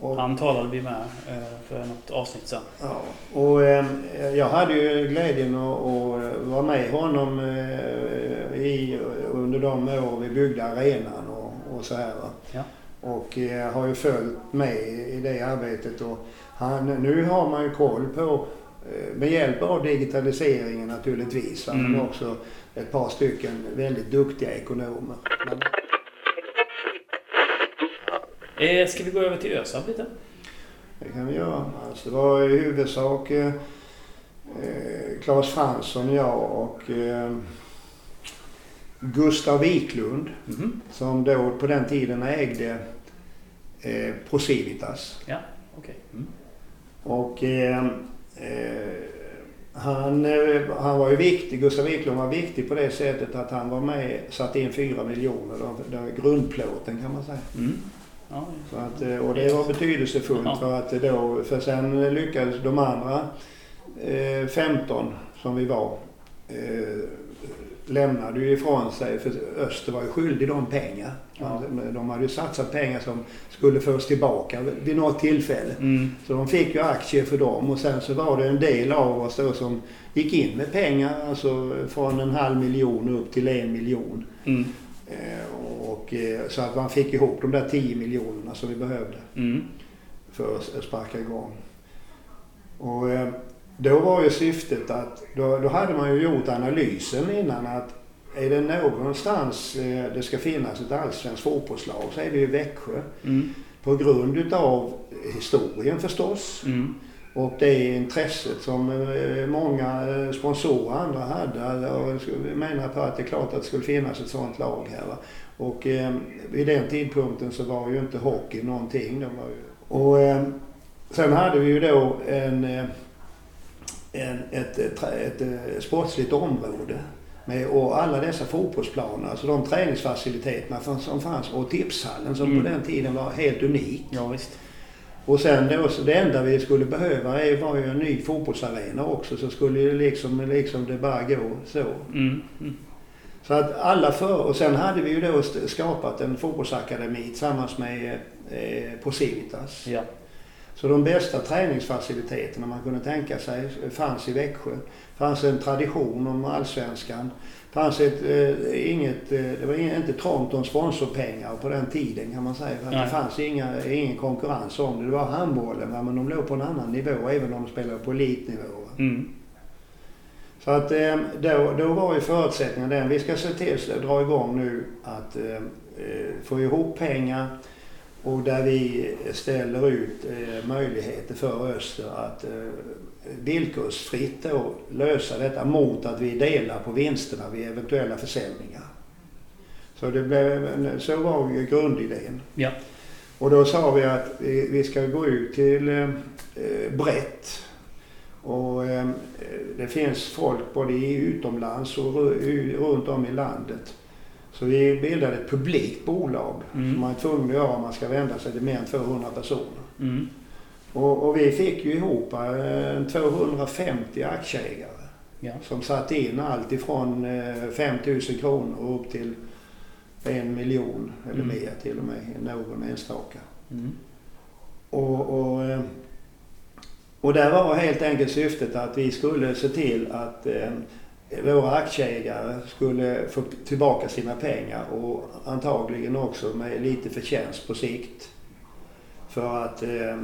Och, Han talade vi med eh, för något avsnitt sen. ja, och eh, jag hade ju glädjen att, vara med honom eh, i, under de år vi byggde arenan och, och så här. Ja. Och har ju följt med i det arbetet. Och han, nu har man ju koll på, med hjälp av digitaliseringen naturligtvis, Mm. men också ett par stycken väldigt duktiga ekonomer. Eh, ska vi gå över till ÖSAB lite? det kan vi göra. Alltså, det var i huvudsak eh, eh, Claes Fransson, jag och eh, Gustav Wiklund Mhm. som då på den tiden ägde eh, Procivitas. Okej. Mm. Och eh, eh, han, eh, han var ju viktig, Gustav Wiklund var viktig på det sättet att han var med satte in fyra miljoner, de- de- grundplåten kan man säga. Mm. Ja, Så att, eh, och det var betydelsefullt Ja. för att då, för sen lyckades de andra eh, 15 som vi var eh, lämnade ju ifrån sig, för Öster var ju skyldig dem pengar. Ja. De, de hade ju satsat pengar som skulle fås tillbaka vid något tillfälle. Mm. Så de fick ju aktier för dem och sen så var det en del av oss då som gick in med pengar, alltså från en halv miljon upp till en miljon. Mm. Eh, och, eh, så att man fick ihop de där 10 miljonerna som vi behövde Mm. för att sparka igång. Och eh, då var ju syftet att, då, då hade man ju gjort analysen innan att är det någonstans det ska finnas ett allsvenskt fotbollslag så är det ju Växjö. Mm. På grund utav historien förstås Mm. Och det intresset som eh, många eh, sponsorer och andra hade. Jag menar på att det är klart att det skulle finnas ett sådant lag här. Och eh, vid den tidpunkten så var ju inte hockey någonting. Det var ju, och eh, sen hade vi ju då en, eh, en, ett, ett, ett, ett sportsligt område. Med, och alla dessa fotbollsplaner, alltså de träningsfaciliteterna som- som fanns och tipshallen som Mm. på den tiden var helt unik. Ja, visst. Och sen då, så det enda vi skulle behöva är- var ju en ny fotbollsarena också så skulle ju liksom, liksom det bara gå så. Mm. Mm. Så att alla för, och sen hade vi ju då skapat en fotbollsakademi tillsammans med eh, Procivitas. Ja. Så de bästa träningsfaciliteterna man kunde tänka sig fanns i Växjö. Det fanns en tradition om allsvenskan. Fanns ett, eh, inget, eh, det var ing- inte trångt om sponsorpengar på den tiden kan man säga. För det fanns inga, ingen konkurrens om det. Det var handbollen va? men de låg på en annan nivå även om de spelade på elitnivå. Mm. Så att eh, då, då var ju förutsättningen den. Vi ska se till att dra igång nu att eh, eh, få ihop pengar och där vi ställer ut möjligheter för Öster att villkorsfritt då lösa detta mot att vi delar på vinsterna vid eventuella försäljningar. Så, det blev, en- så var grundidén. Ja. Och då sa vi att vi, vi ska gå ut till eh, brett. Och eh, det finns folk både i utomlands och runt om i landet. Så vi bildade ett publikt bolag Mm. som man är tvungen att göra om man ska vända sig till mer än 200 personer. Mm. Och, och vi fick ju ihop eh, 250 aktieägare Ja. som satte in allt ifrån eh, 5 000 kronor upp till en miljon eller Mm. mer till och med, någon enstaka. Mm. Och, och, eh, och där var helt enkelt syftet att vi skulle se till att eh, våra aktieägare skulle få tillbaka sina pengar och antagligen också med lite förtjänst på sikt. För att, eh,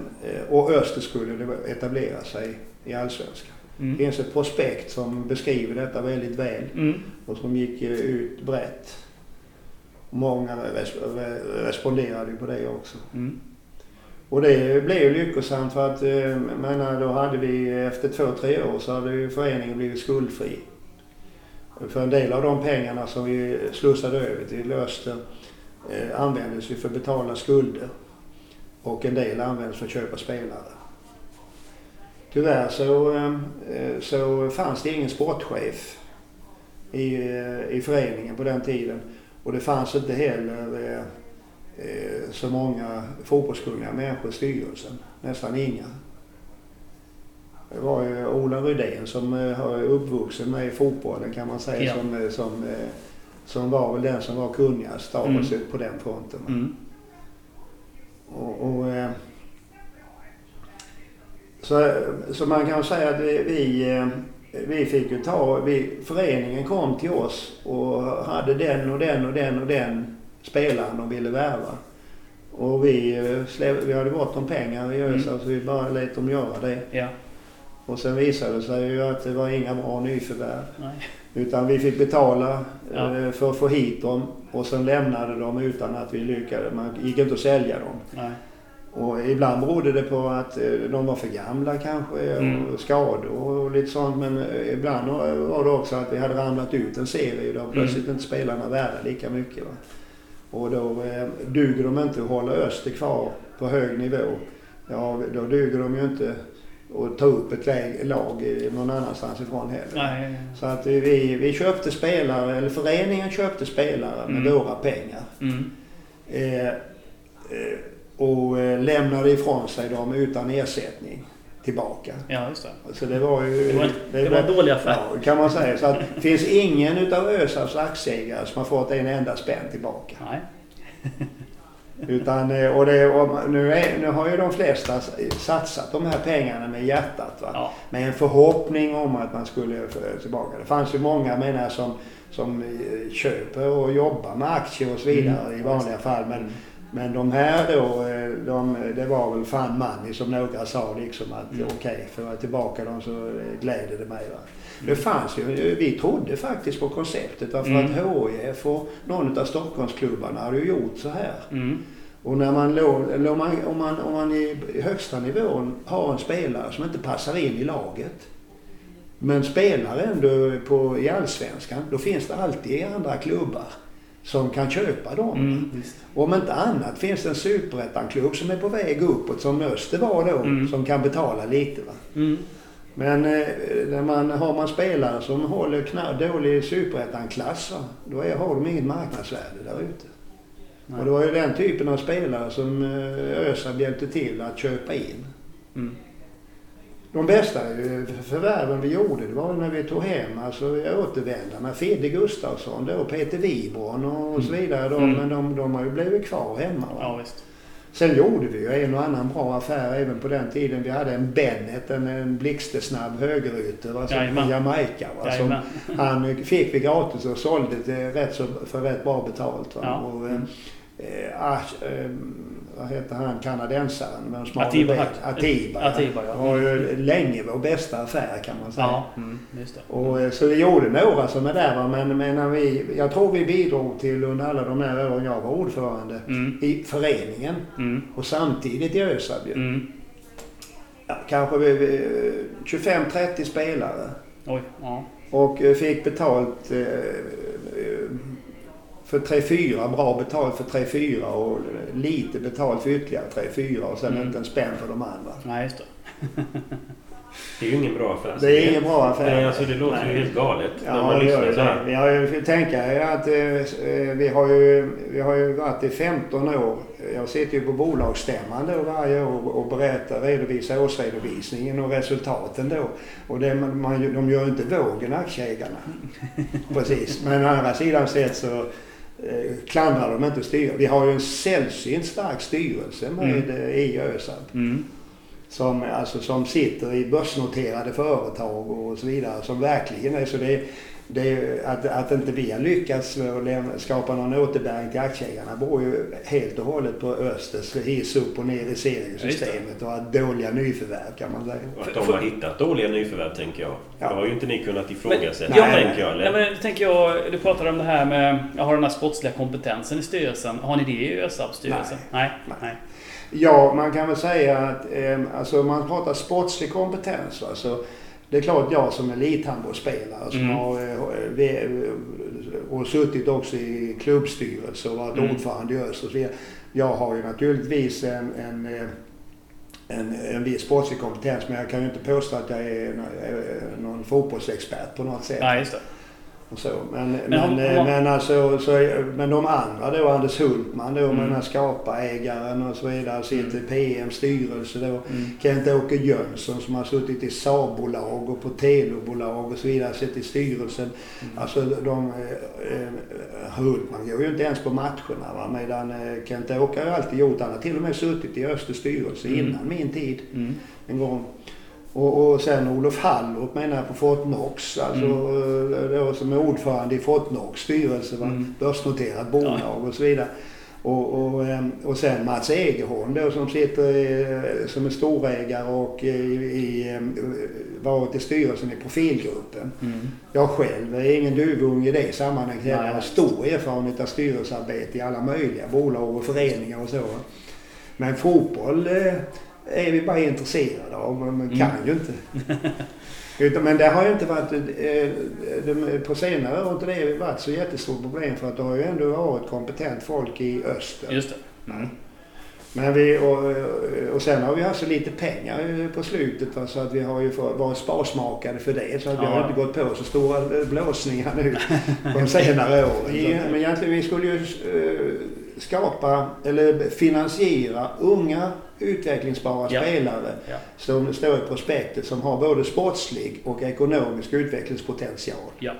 och Öster skulle etablera sig i Allsvenskan. Det Mm. finns ett prospekt som beskriver detta väldigt väl Mm. och som gick eh, ut brett. Många res- re- responderade på det också. Mm. Och det blev lyckosamt för att, eh, menar, då hade vi efter två, tre år så hade ju föreningen blivit skuldfri. För en del av de pengarna som vi slussade över till Öster användes ju för att betala skulder. Och en del användes för att köpa spelare. Tyvärr så, eh, så fanns det ingen sportchef i, eh, i föreningen på den tiden. Och det fanns inte heller eh, så många fotbollskunniga människor i styrelsen. Nästan inga. Det var ju Ola Rydén som har uppvuxen med fotbollen kan man säga Ja. som, som, som var väl den som var kunnigast av Mm. oss på den fronten. Mm. Och, och, eh, så, så man kan säga att vi, vi, eh, vi fick ju ta, vi, föreningen kom till oss och hade den och den och den och den spelaren de ville värva. Och vi, eh, vi hade gott om pengar i ÖSA Mm. så vi bara lät dem göra det. Ja. Och sen visade det sig ju att det var inga bra nyförvärv. Nej. Utan vi fick betala Ja. eh, för att få hit dem och sen lämnade de utan att vi lyckades. Man gick inte att sälja dem. Nej. Och ibland berodde det på att eh, de var för gamla kanske Mm. och skador och lite sånt. Men eh, ibland var det också att vi hade ramlat ut en serie och då var plötsligt Mm. inte spelarna värda lika mycket. Va? Och då eh, duger de inte att hålla Öster kvar på hög nivå. Ja, då duger de ju inte att ta upp ett lag någon annanstans ifrån heller. Nej. Så att vi, vi köpte spelare, eller föreningen köpte spelare med Mm. våra pengar. Mm. Eh, eh, och eh, lämnade ifrån sig dem utan ersättning tillbaka. Ja, just det. Så det var ju... Det var, det var en dålig affär. Ja, kan man säga. Så att det finns ingen utav ÖSAs aktieägare som har fått en enda spänn tillbaka. Nej. Utan, eh, och det, och nu, är, nu har ju de flesta satsat de här pengarna med hjärtat. Va? Ja. Med en förhoppning om att man skulle få tillbaka. Det fanns ju många menar jag, som, som eh, köper och jobbar med aktier och så vidare Mm. i vanliga fall. Men, Mm. Men de här då, eh, de, det var väl fan money som några sa liksom att Mm. okej, får jag tillbaka dem så eh, gläder det mig. Va? Mm. Det fanns ju, vi trodde faktiskt på konceptet därför Mm. att HIF och någon av Stockholmsklubbarna hade ju gjort så här. Mm. Och när man låg, eller om, man, om, man, om man i högsta nivån har en spelare som inte passar in i laget men spelar ändå på, i Allsvenskan, då finns det alltid andra klubbar som kan köpa dem. Mm. Om inte annat finns det en superettan-klubb som är på väg uppåt som Öster var då, Mm. som kan betala lite. Va? Mm. Men eh, när man, har man spelare som håller kna- dålig superettan-klass, då är, har de inget marknadsvärde där ute. Och det var ju den typen av spelare som eh, ÖSA hjälpte till att köpa in. Mm. De bästa eh, förvärven vi gjorde, det var när vi tog hem alltså återvändarna. Fidde Gustafsson då, Peter Wibron och så vidare. Då, Mm. Men de, de har ju blivit kvar hemma. Va? Ja, visst. Sen gjorde vi ju en och annan bra affär även på den tiden. Vi hade en Bennett, en, en blixtsnabb högerytter från Jamaica. Va, som, han fick vi gratis och sålde det rätt så, för rätt bra betalt. Va? Ja. Och, eh, eh, Ash, eh, vad heter han, kanadensaren de smala Atiba? Hack. Atiba. Atiba, ja. var ju länge vår bästa affär kan man säga. Ja, mm. det. Och, eh, så vi gjorde några som är där va? men, men när vi, jag tror vi bidrog till under alla de här åren jag var ordförande Mm. i föreningen Mm. och samtidigt i ÖSAB. Mm. ja, kanske eh, 25-30 spelare. Oj, ja. Och eh, fick betalt eh, för 3-4, bra betalt för 3-4 och lite betalt för ytterligare 3-4 och sen Mm. inte en spänn för de andra. Nej, just det. Det är ju ingen bra affär. Det är ingen bra affär. Nej, alltså det låter Nej. ju helt galet när Ja, man det gör lyssnar så här. Vi har ju, tänka att eh, vi, har ju, vi har ju varit i 15 år. Jag sitter ju på bolagsstämman då varje år och berättar, redovisar årsredovisningen och resultaten då. Och det, man, man, de gör inte vågen aktieägarna. Precis. Men å andra sidan sett så klandrar de inte styrelsen. Vi har ju en sällsynt stark styrelse med Mm. eh, i ÖSAB. Mm. Som, alltså, som sitter i börsnoterade företag och så vidare. Som verkligen är så det, det att, att inte vi har lyckats med att lämna, skapa någon återbäring till aktieägarna beror ju helt och hållet på Östers hiss upp och ner i seriesystemet och att dåliga nyförvärv kan man säga. Och att de har hittat dåliga nyförvärv tänker jag. Ja. Det har ju inte ni kunnat ifrågasätta Men- ja, tänker jag. Nej, Eller? men det tänker jag, du pratade om det här med, jag har den här sportsliga kompetensen i styrelsen. Har ni det i ÖSABs styrelse? Nej. Nej. Nej. Ja, man kan väl säga att eh, alltså, man pratar sportslig kompetens. Alltså, det är klart jag som elithandbollsspelare som Mm. har eh, och suttit också i klubbstyrelse och varit Mm. ordförande i Öst och så vidare. Jag har ju naturligtvis en, en, eh, en, en viss sportslig kompetens men jag kan ju inte påstå att jag är eh, någon fotbollsexpert på något sätt. Nej, just det. Och så. Men, men, Men eh, men, alltså, så, men de andra då, Anders Hultman då, Mm. med den här skaparägaren och så vidare, sitter i PM styrelse då. Mm. Kent-Åke Jönsson som har suttit i Saab-bolag och på Telobolag och så vidare, sitter i styrelsen. Mm. Alltså de, eh, eh, Hultman går ju inte ens på matcherna va, medan eh, Kent-Åke har alltid gjort, han har till och med suttit i Östers styrelse Mm. innan min tid Mm. en gång. Och, och sen Olof Hallrup menar jag på Fortnox, alltså mm. då, som är ordförande i Fortnox styrelse, va? Mm. börsnoterat bolag och så vidare. Och, och, ehm, och sen Mats Egerholm då som sitter i, som är storägare och i, i, ehm, varit i styrelsen i Profilgruppen. Mm. Jag själv är ingen duvunge i det sammanhanget. Jag har stor erfarenhet av styrelsearbete i alla möjliga bolag och föreningar och så. Men fotboll eh, är vi bara intresserade av, men man kan Mm. ju inte. Utan, men det har ju inte varit, eh, på senare år har inte det varit så jättestort problem för att det har ju ändå varit kompetent folk i öster. Just det. Mm. Men vi, och, och sen har vi haft så lite pengar på slutet va, så att vi har ju varit sparsmakade för det. Så att vi Ja. har inte gått på så stora blåsningar nu de senare åren. I- Men egentligen vi skulle ju eh, skapa eller finansiera unga utvecklingsbara Ja. spelare Ja. som står i prospektet som har både sportslig och ekonomisk utvecklingspotential. Ja,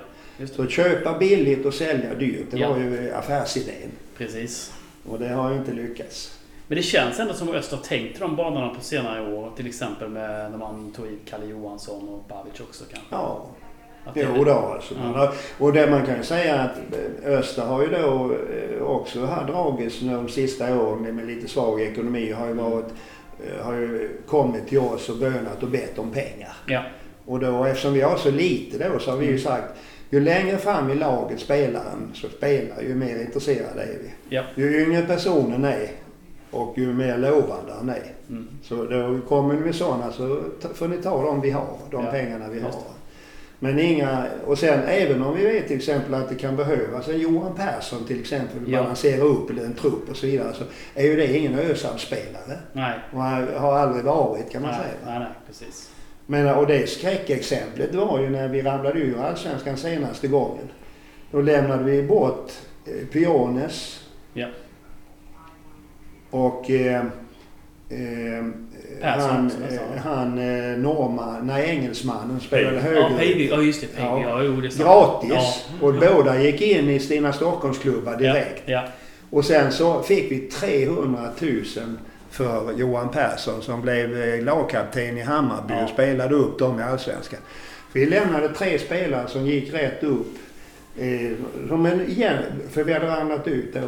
Så köpa billigt och sälja dyrt, det var ju affärsidén. Precis. Och det har ju inte lyckats. Men det känns ändå som att Öster har tänkt de banorna på senare år. Till exempel med när man tog hit Kalle Johansson och Babic också kanske. Ja, Jo då alltså. Ja. Och det man kan ju säga att eh, Öster har ju då eh, också här dragits de sista åren med lite svag ekonomi har ju varit eh, har ju kommit till oss och bönat och bett om pengar. Ja. Och då eftersom vi har så lite då så har vi ju Mm. sagt ju längre fram i laget spelaren så spelar ju mer intresserade är vi. Ja. Ju yngre personen är och ju mer lovande han är. Mm. Så då kommer vi med sådana så får ni ta de vi har, de Ja, pengarna vi har. Men inga, och sen även om vi vet till exempel att det kan behövas en Johan Persson till exempel, Ja. balansera upp en trupp och så vidare, så är ju det ingen ÖSAM-spelare. Nej. Och har aldrig varit kan man Nej, säga. nej, nej, precis. Men, och det skräckexemplet var ju när vi ramlade ur Allsvenskan senaste gången. Då lämnade vi bort eh, Piones Ja. och eh, eh, Persson han, eh, han eh, norrman, nej engelsmannen spelade Pejby. Ja, höger. Pejby. Ja, just det. Ja. Ja, jo, det. Gratis. Ja. Och båda gick in i Stina Stockholmsklubbar direkt. Ja, Och sen så fick vi 300 000 för Johan Persson som blev eh, lagkapten i Hammarby Ja. och spelade upp dem i Allsvenskan. Vi lämnade tre spelare som gick rätt upp. Eh, som en, igen, för vi hade ramlat ut då.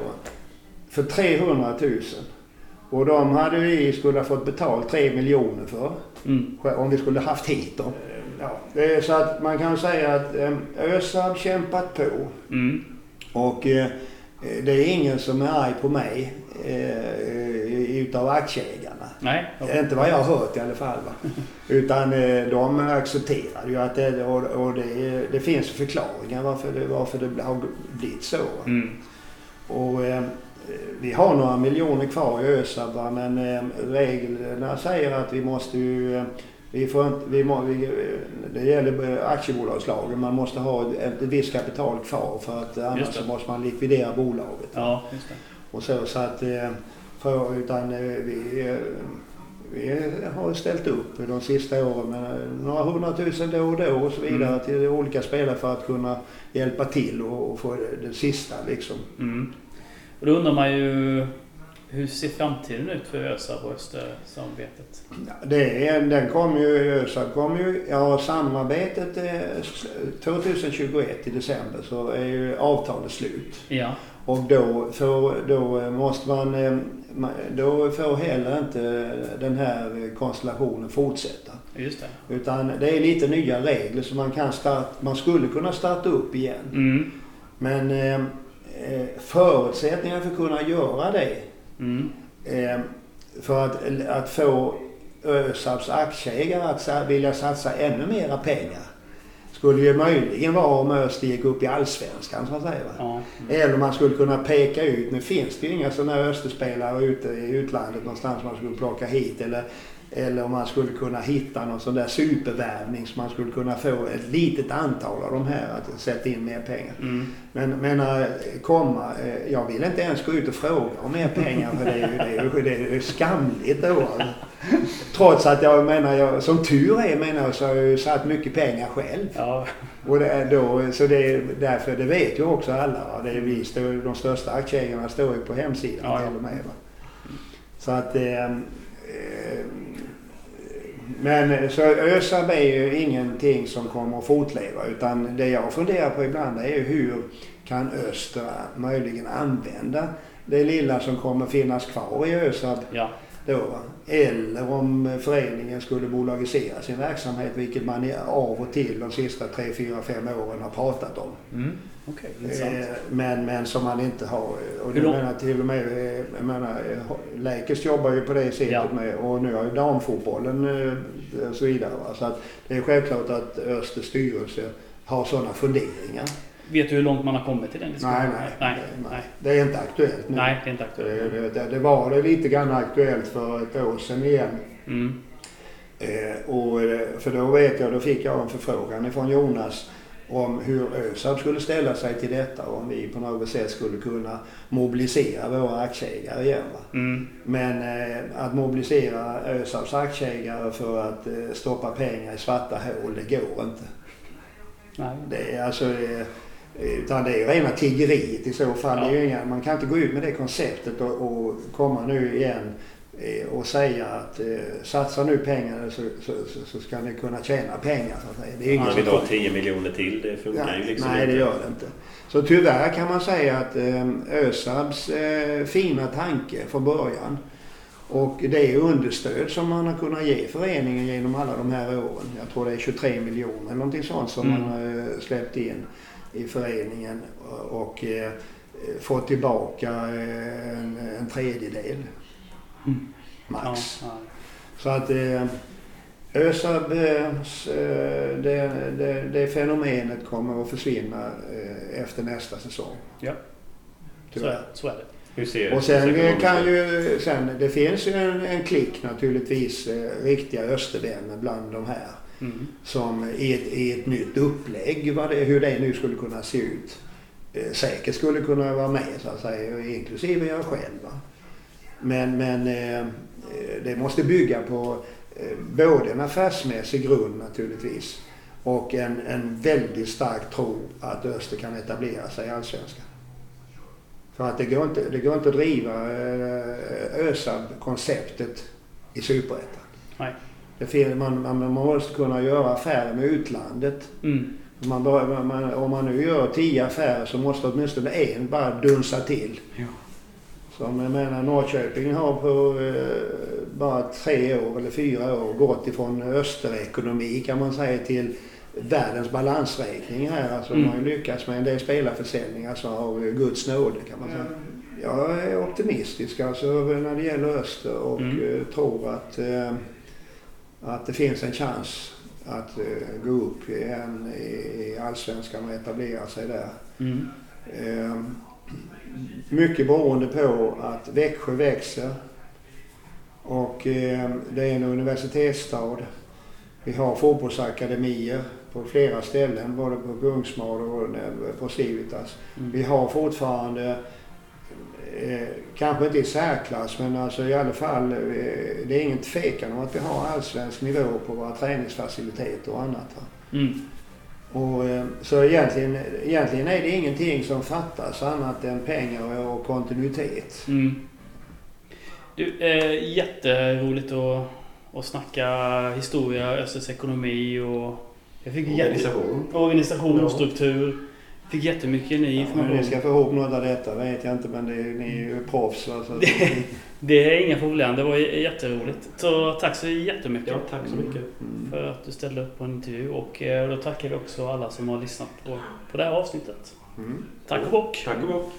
För 300 000. Och de hade vi skulle ha fått betalt 3 miljoner för. ja. Mm. Om vi skulle haft hit dem. Ja, det är så att man kan säga att eh, ÖSAB kämpat på. Mm. Och eh, det är ingen som är arg på mig eh, utav aktieägarna. Nej. Inte vad jag har hört i alla fall. Utan eh, de accepterar ju att det, och, och det, det finns förklaringar varför det, varför det har blivit så. Mm. Och, eh, vi har några miljoner kvar i ÖSAB men eh, reglerna säger att vi måste ju eh, vi får inte, vi må, vi, eh, det gäller aktiebolagslagen. Man måste ha ett, ett visst kapital kvar för att annars så måste man likvidera bolaget. Ja. Och så, så att, för, utan vi, vi har ställt upp de sista åren med några hundratusen då och då och så vidare Mm. till olika spelare för att kunna hjälpa till och, och få det, det sista liksom. Mm. Och då undrar man ju hur ser framtiden ut för ÖSAB och Östersamarbetet? Det den kommer ju, ÖSAB kommer ju, ja samarbetet eh, 2021 i december så är ju avtalet slut. Ja. Och då, får, då måste man, eh, då får heller inte den här konstellationen fortsätta. Just det. Utan det är lite nya regler så man kan start, man skulle kunna starta upp igen. Mm. Men eh, eh, förutsättningar för att kunna göra det Mm. eh, för att, att få ÖSABs aktieägare att vilja satsa ännu mera pengar skulle ju möjligen vara om Öster gick upp i Allsvenskan så att säga. Ja. Eller man skulle kunna peka ut, nu finns det ju inga sådana här Österspelare ute i utlandet någonstans man skulle plocka hit. Eller, eller om man skulle kunna hitta någon sån där supervärvning så man skulle kunna få ett litet antal av de här att sätta in mer pengar. Mm. Men menar, komma, eh, jag vill inte ens gå ut och fråga om mer pengar för det är ju, det är ju, det är ju skamligt då. Trots att jag menar, jag, som tur är menar jag så har jag ju satt mycket pengar själv. Ja. Och det då, så det är därför, det vet ju också alla. Va? Det är vi, de största aktieägarna står ju på hemsidan Ja, ja. till och med. Va? Så att... Eh, eh, men så ÖSAB är ju ingenting som kommer att fortleva utan det jag funderar på ibland är ju hur kan Östra möjligen använda det lilla som kommer finnas kvar i ÖSAB Ja. då. Eller om föreningen skulle bolagisera sin verksamhet, vilket man av och till de sista 3, 4, 5 åren har pratat om. Mm. Okej, intressant. Eh, men, men som man inte har. Och Hur det lång- menar till och med, eh, jag menar, eh, Lakers jobbar ju på det sättet Ja. med och nu har ju damfotbollen eh, och så vidare. Va? Så att det är självklart att Östers styrelse har sådana funderingar. Vet du hur långt man har kommit i den diskussionen? Nej, nej, nej. nej, nej. Det är inte aktuellt nu. Nej, det är inte aktuellt. Det, det, det var det lite grann aktuellt för ett år sedan igen. Mm. Eh, och, eh, för då vet jag, då fick jag en förfrågan ifrån Jonas om hur ÖSAB skulle ställa sig till detta och om vi på något sätt skulle kunna mobilisera våra aktieägare igen. Mm. Men eh, att mobilisera ÖSABs aktieägare för att eh, stoppa pengar i svarta hål, det går inte. Nej. Det är alltså... Eh, utan det är ju rena tiggeriet i så fall. Ju inga, man kan inte gå ut med det konceptet och, och komma nu igen eh, och säga att eh, satsa nu pengar så, så, så, så ska ni kunna tjäna pengar. Så att säga. Det är ingen Man vill ha får- 10 miljoner till. Det funkar Nej, ju liksom nej, det inte. gör det inte. Så tyvärr kan man säga att eh, ÖSABs eh, fina tanke från början och det understöd som man har kunnat ge föreningen genom alla de här åren. Jag tror det är 23 miljoner eller någonting sånt som Mm. man har eh, släppt in i föreningen och, och eh, fått tillbaka eh, en, en tredjedel. Mm. Max. Ja, ja. Så att eh, ÖSAB, eh, det, det, det fenomenet kommer att försvinna eh, efter nästa säsong. Ja. Så, Tyvärr. är, så är det. Och sen kan ju, sen, det finns ju en, en klick naturligtvis, eh, riktiga östervänner bland de här. Mm. Som i ett, i ett nytt upplägg, vad det, hur det nu skulle kunna se ut. Eh, säkert skulle kunna vara med så att säga, inklusive jag själv. va. Men, men eh, eh, det måste bygga på eh, både en affärsmässig grund naturligtvis och en, en väldigt stark tro att Öster kan etablera sig i Allsvenskan. För att det går inte, det går inte att driva ÖSAB-konceptet i Superettan. Det fin- man, man, måste kunna göra affärer med utlandet. Mm. Man, man, om man nu gör tio affärer så måste åtminstone en bara dunsa till. Ja. Som jag menar Norrköping har på eh, bara tre år eller fyra år gått ifrån österekonomi kan man säga till världens balansräkning här. Alltså Mm. de har ju lyckats med en del spelarförsäljningar så har ju Guds nåde kan man säga. jag är optimistisk alltså när det gäller Öster och Mm. eh, tror att, eh, att det finns en chans att eh, gå upp igen i, i Allsvenskan och etablera sig där. Mm. Mycket beroende på att Växjö växer och eh, det är en universitetsstad. Vi har fotbollsakademier på flera ställen, både på Gungsmal och på Civitas. Mm. Vi har fortfarande, eh, kanske inte i särklass, men alltså i alla fall, eh, det är ingen tvekan om att vi har allsvensk nivå på våra träningsfaciliteter och annat. Mm. Och, eh, så egentligen, egentligen är det ingenting som fattas annat än pengar och kontinuitet. Mm. Du, eh, jätteroligt att, att snacka historia, Östers ekonomi och... Jag fick Organisation. organisation och Ja. struktur. Fick jättemycket ny Ja, men information. ni ska få ihop något av detta vet jag inte men det, ni är ju proffs. va, Så, Det är inga problem. Det var jätteroligt. Så tack så jättemycket Ja, tack så mycket. Mm. för att du ställde upp på en intervju. Och eh, då tackar vi också alla som har lyssnat på, på det här avsnittet. Mm. Tack och bock! Tack och bock.